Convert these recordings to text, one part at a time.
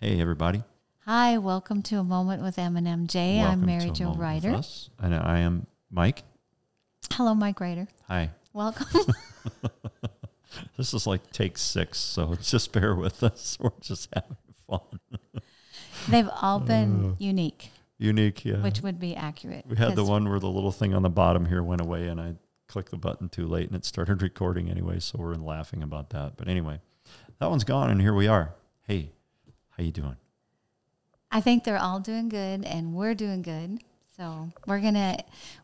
Hey, everybody. Hi, welcome to a moment with M&M J. Welcome I'm Mary Jo Ryder. And I am Mike. Hello, Mike Ryder. Hi. Welcome. This is like take six, so just bear with us. We're just having fun. They've all been unique, Unique, yeah. which would be accurate. we had the one where the little thing on the bottom here went away, and I clicked the button too late, and it started recording anyway. So we're laughing about that. But anyway, that one's gone, and here we are. Hey, how you doing? I think they're all doing good, and we're doing good. So we're gonna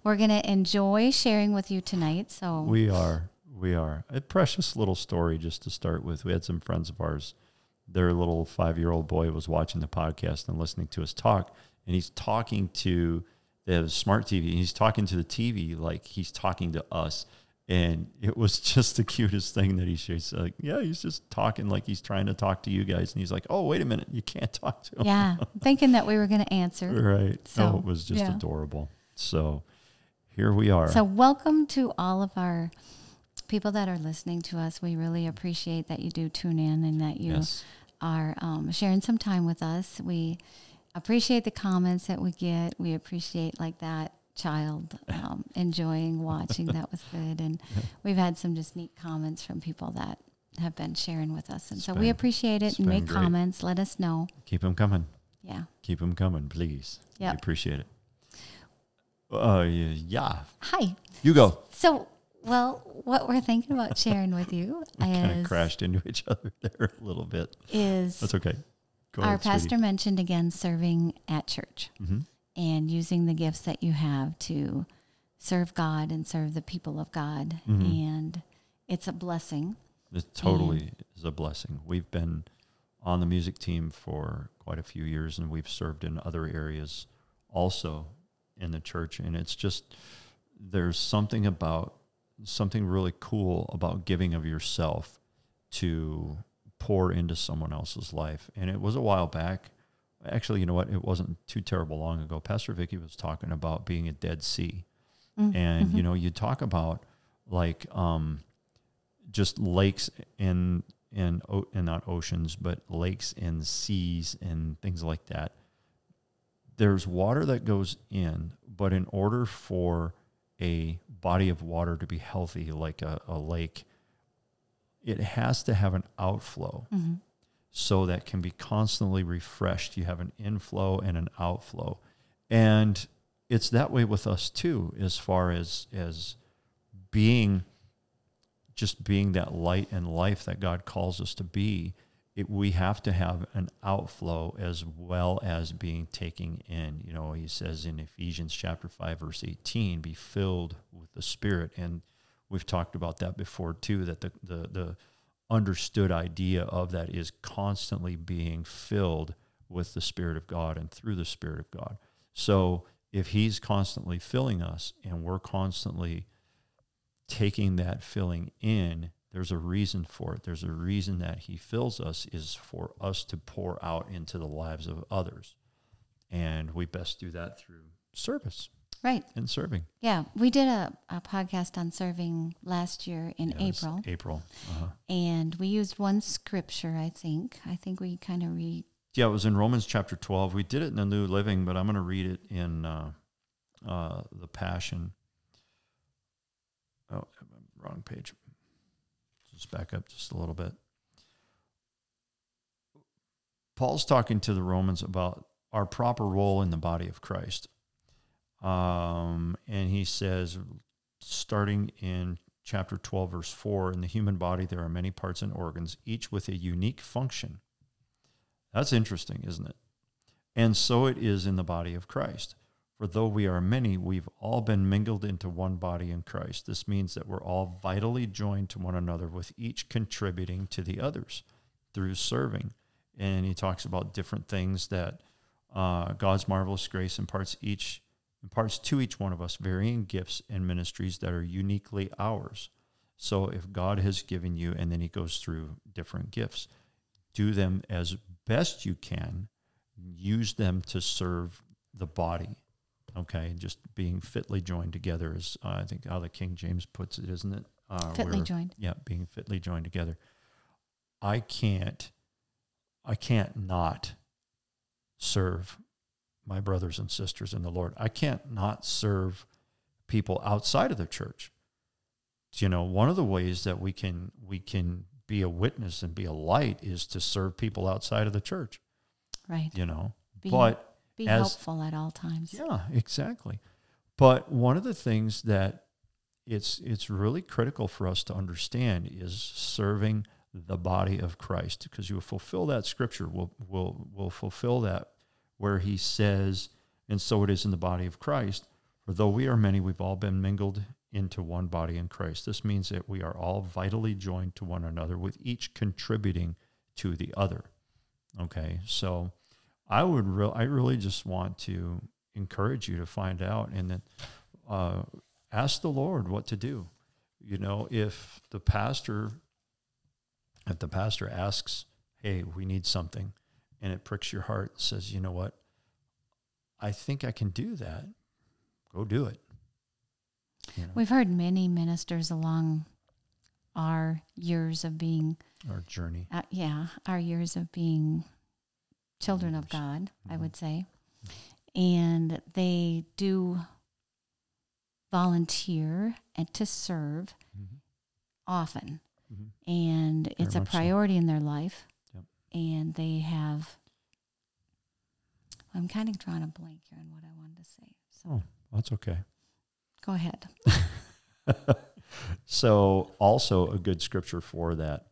we're gonna enjoy sharing with you tonight. So We are. We are. A precious little story just to start with. We had some friends of ours. Their little five year old boy was watching the podcast and listening to us talk. And he's talking to they have a smart TV. And he's talking to the TV like he's talking to us. And it was just the cutest thing that he shares. Like, yeah, he's just talking like he's trying to talk to you guys. And he's like, oh, wait a minute. You can't talk to him. yeah, thinking that we were gonna answer. Right. So So, it was just yeah. adorable. So here we are. So welcome to all of our people that are listening to us. We really appreciate that you do tune in and that you yes. are um, sharing some time with us. We appreciate the comments that we get. We appreciate like that child um, enjoying watching. That was good, and we've had some just neat comments from people that have been sharing with us, and It's so been- we appreciate it. And make great. comments. Let us know. Keep them coming. Yeah. Keep them coming, please. We appreciate it. Uh, yeah. Hi. You go. So, well, what we're thinking about sharing with you We kind of crashed into each other there a little bit. is That's okay. Go our ahead, sweetie. pastor mentioned again serving at church. Mhm. And using the gifts that you have to serve God and serve the people of God. Mhm. And it's a blessing. It totally is a blessing. We've been on the music team for quite a few years, and we've served in other areas also in the church. And it's just there's something about something really cool about giving of yourself to pour into someone else's life. And it was a while back. Actually, you know what? It wasn't too terrible long ago. Pastor Vicky was talking about being a Dead Sea. Mm, And mhm. you know, you talk about like um, just lakes and, and, o- and not oceans, but lakes and seas and things like that. There's water that goes in, but in order for a body of water to be healthy, like a, a lake, it has to have an outflow Mhm. So that can be constantly refreshed. You have an inflow and an outflow. And it's that way with us too, as far as as being just being that light and life that God calls us to be. It, we have to have an outflow as well as being taking in. You know, he says in Ephesians chapter 5, verse 18, be filled with the Spirit. And we've talked about that before too, that the, the, the understood idea of that is constantly being filled with the Spirit of God and through the Spirit of God. So if He's constantly filling us and we're constantly taking that filling in, there's a reason for it. There's a reason that He fills us is for us to pour out into the lives of others. And we best do that through service Right. and serving. Yeah. We did a, a podcast on serving last year in Yeah, April, April. Uh-huh. and we used one scripture, I think. I think we kind of read. Yeah, it was in Romans chapter 12. We did it in the New Living, but I'm going to read it in uh, uh, the Passion. Oh, wrong page. Just back up just a little bit. Paul's talking to the Romans about our proper role in the body of Christ. Um, and he says, starting in chapter 12, verse 4, in the human body, there are many parts and organs, each with a unique function. That's interesting, isn't it? And so it is in the body of Christ. For though we are many, we've all been mingled into one body in Christ. This means that we're all vitally joined to one another, with each contributing to the others through serving. And he talks about different things that uh, God's marvelous grace imparts each imparts to each one of us varying gifts and ministries that are uniquely ours. So if God has given you, and then he goes through different gifts, do them as best you can. Use them to serve the body. Okay, just being fitly joined together is, uh, I think, how the King James puts it, isn't it? Uh, Fitly where- joined. Yeah, being fitly joined together. I can't, I can't not serve my brothers and sisters in the Lord. I can't not serve people outside of the church. You know, one of the ways that we can we can be a witness and be a light is to serve people outside of the church. Right. You know, Be, but be as- helpful at all times. yeah, exactly. But one of the things that it's it's really critical for us to understand is serving the body of Christ because you will fulfill that scripture will will will fulfill that where he says and so it is in the body of Christ. For though we are many we've all been mingled into one body in Christ. This means that we are all vitally joined to one another with each contributing to the other. Okay so I would real I really just want to encourage you to find out and then uh, ask the Lord what to do. You know, if the pastor if the pastor asks, "Hey, we need something," and it pricks your heart, and says, "You know what? I think I can do that." Go do it. You know, We've heard many ministers along our years of being, our journey. uh, yeah, our years of being children of God, I Mhm. would say. And they do volunteer and to serve Mhm. often. Mhm. And it's a much so. priority in their life. And they have, I'm kind of drawing a blank here on what I wanted to say. So Oh, that's okay. go ahead. so also a good scripture for that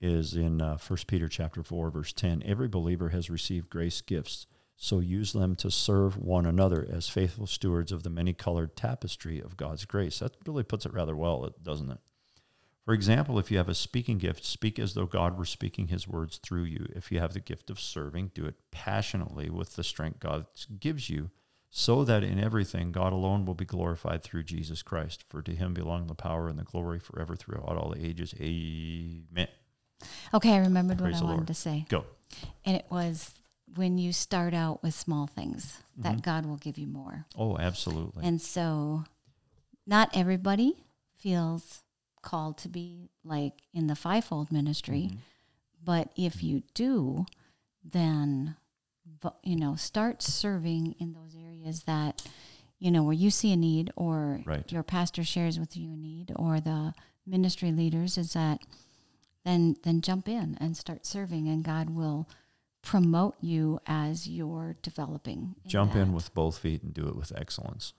is in uh, 1 peter chapter 4 verse 10 every believer has received grace gifts so use them to serve one another as faithful stewards of the many colored tapestry of god's grace that really puts it rather well doesn't it for example if you have a speaking gift speak as though god were speaking his words through you if you have the gift of serving do it passionately with the strength god gives you so that in everything God alone will be glorified through Jesus Christ. For to him belong the power and the glory forever throughout all the ages. Amen. Okay, I remembered Praise what I wanted Lord. to say. Go. And it was when you start out with small things that Mhm. God will give you more. Oh, absolutely. And so not everybody feels called to be like in the fivefold ministry, Mhm. but if you do, then you know, start serving in those areas that you know where you see a need or Right. your pastor shares with you a need or the ministry leaders is that then then jump in and start serving and God will promote you as you're developing. Jump in with both feet and do it with excellence.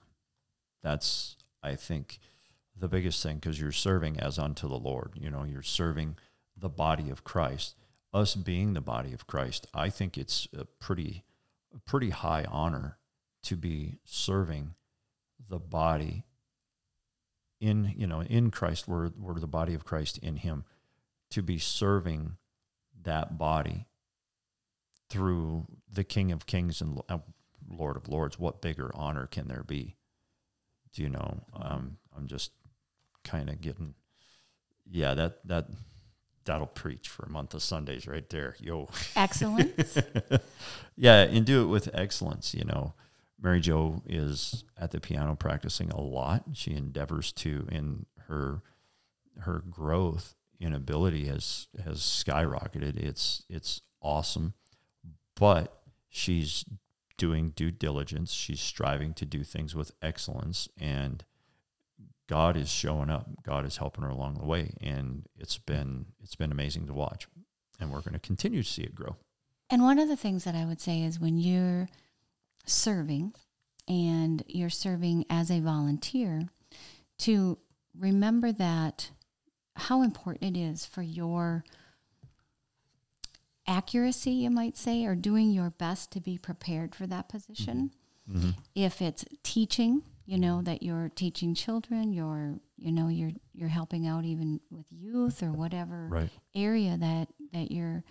That's, I think, the biggest thing because you're serving as unto the Lord. You know, you're serving the body of Christ. Us being the body of Christ, I think it's a pretty, a pretty high honor to be serving the body in you know in Christ. We're we're the body of Christ in Him. To be serving that body through the King of Kings and uh, Lord of Lords, what bigger honor can there be? Do you know? Um, I'm just kind of getting, yeah, that that that'll preach for a month of Sundays right there. Yo, excellence. yeah, and do it with excellence. You know, Mary Jo is at the piano practicing a lot. She endeavors to in her her growth in ability has has skyrocketed. It's it's awesome, but she's doing due diligence. She's striving to do things with excellence, and God is showing up. God is helping her along the way, and it's been it's been amazing to watch. And we're going to continue to see it grow. And one of the things that I would say is when you're serving and you're serving as a volunteer, to remember that how important it is for your accuracy, you might say, or doing your best to be prepared for that position. Mm-hmm. If it's teaching, you know that you're teaching children, you're you know you're you're helping out even with youth or whatever Right. area that that you're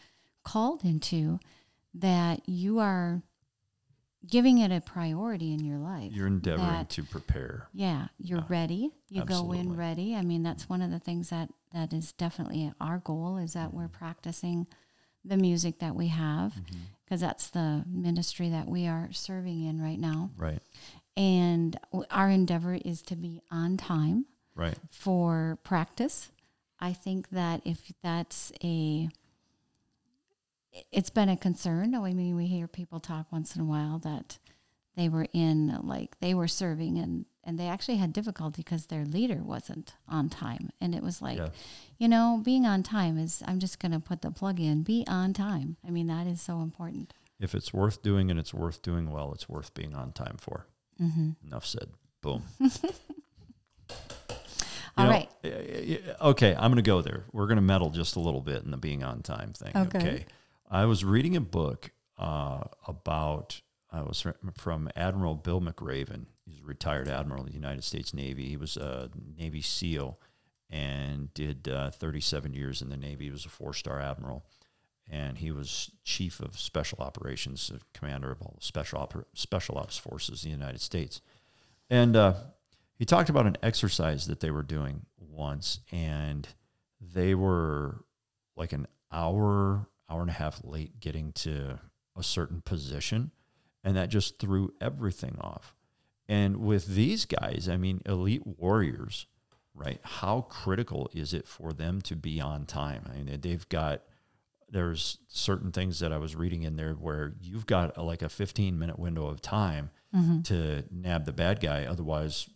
called into that you are giving it a priority in your life You're endeavoring that- to prepare. yeah you're Yeah, ready you go in ready i mean that's one of the things that that is definitely our goal is that we're practicing the music that we have mm-hmm. because that's the ministry that we are serving in right now Right. and w- our endeavor is to be on time Right. for practice. I think that if that's a it- it's been a concern. I mean, we hear people talk once in a while that they were in like they were serving and and they actually had difficulty because their leader wasn't on time and it was like Yeah. you know being on time is i'm just going to put the plug in be on time i mean that is so important If it's worth doing and it's worth doing well, it's worth being on time for. mm-hmm. Enough said. Boom. All know, right. Okay, I'm going to go there. We're going to meddle just a little bit in the being on time thing. Okay. I was reading a book uh, about, I was from Admiral Bill McRaven. He's a retired admiral of the United States Navy. He was a Navy SEAL and did uh, 37 years in the Navy. He was a four star admiral. And he was chief of special operations, uh, commander of all the special, oper- special ops forces in the United States. And uh, he talked about an exercise that they were doing once, and they were like an hour, hour and a half late getting to a certain position, and that just threw everything off. And with these guys, I mean, elite warriors, right? How critical is it for them to be on time? I mean, they've got there's certain things that I was reading in there where you've got a, like a 15 minute window of time Mm-hmm. to nab the bad guy. Otherwise,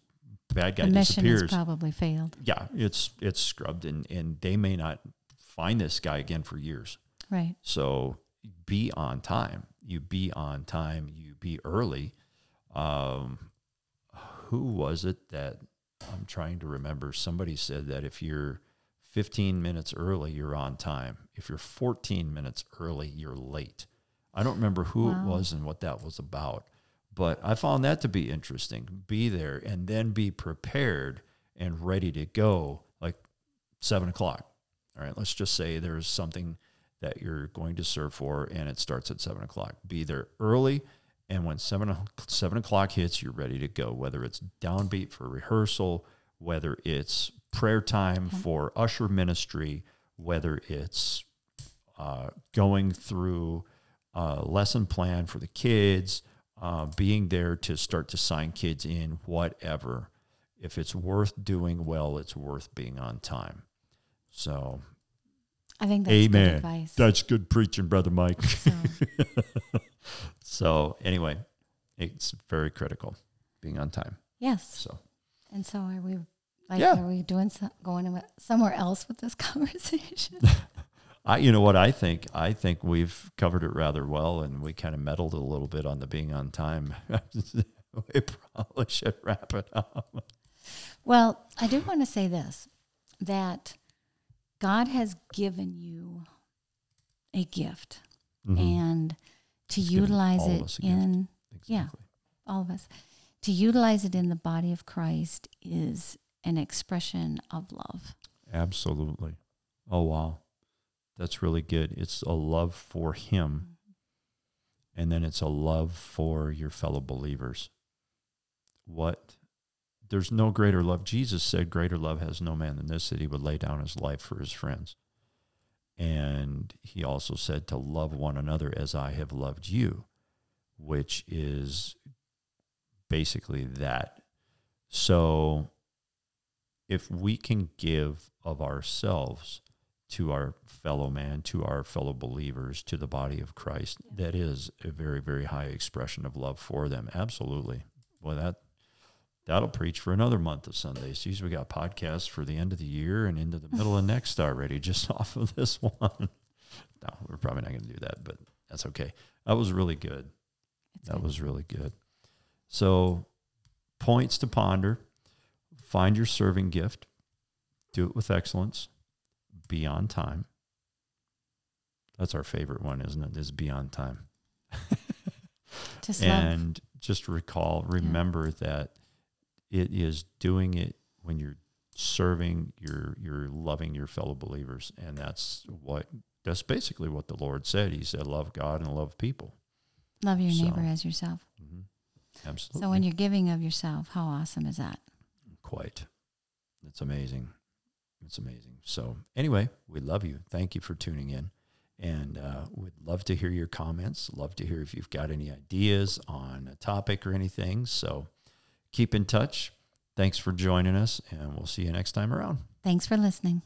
bad guy the mission disappears. probably failed yeah, it's it's scrubbed, and and they may not find this guy again for years. right So be on time. You be on time. You be early. Um, who was it that I'm trying to remember? Somebody said that if you're 15 minutes early, you're on time. If you're 14 minutes early, you're late. I don't remember who it was and what that was about, but I found that to be interesting. Be there and then be prepared and ready to go like seven o'clock. All right, let's just say there's something that you're going to serve for and it starts at seven o'clock. Be there early. And when seven seven o'clock hits, you're ready to go, whether it's downbeat for rehearsal, whether it's prayer time for usher ministry, whether it's uh, going through a lesson plan for the kids, uh, being there to start to sign kids in, whatever. If it's worth doing well, it's worth being on time. So, i think that's good amen. advice That's good preaching, Brother Mike. so, so, anyway, it's very critical being on time. yes So, and so are we like Yeah. are we doing so, going somewhere else with this conversation I, you know what I think? I think we've covered it rather well, and we kind of meddled a little bit on the being on time. we probably should wrap it up. Well, I do want to say this that God has given you a gift and to Mm-hmm. given utilize it us a gift. in Yeah. All of us, to utilize it in the body of Christ is an expression of love. Absolutely. Oh, wow. That's really good. It's a love for Him, and then it's a love for your fellow believers. What? There's no greater love. Jesus said, Greater love has no man than this, that he would lay down his life for his friends. And he also said to love one another as I have loved you, which is basically that. So if we can give of ourselves to our fellow man, to our fellow believers, to the body of Christ, that is a very, very high expression of love for them. Absolutely. Well, that that'll preach for another month of Sundays. Geez, we got podcasts for the end of the year and into the middle of next already, just off of this one. No, we're probably not going to do that, but that's okay. That was really good. It's That good. was really good. So, points to ponder find your serving gift, do it with excellence, be on time. That's our favorite one, isn't it? Is be on time. just love. and just recall, remember that it is doing it when you're serving, you're you're loving your fellow believers, and that's what that's basically what the Lord said. He said, "Love God and love people." Love your neighbor as yourself. hmm Absolutely. So when you're giving of yourself, how awesome is that? quite. It's amazing. It's amazing. So, anyway, we love you. Thank you for tuning in. And uh, we'd love to hear your comments. Love to hear if you've got any ideas on a topic or anything. So, keep in touch. Thanks for joining us, and we'll see you next time around. Thanks for listening.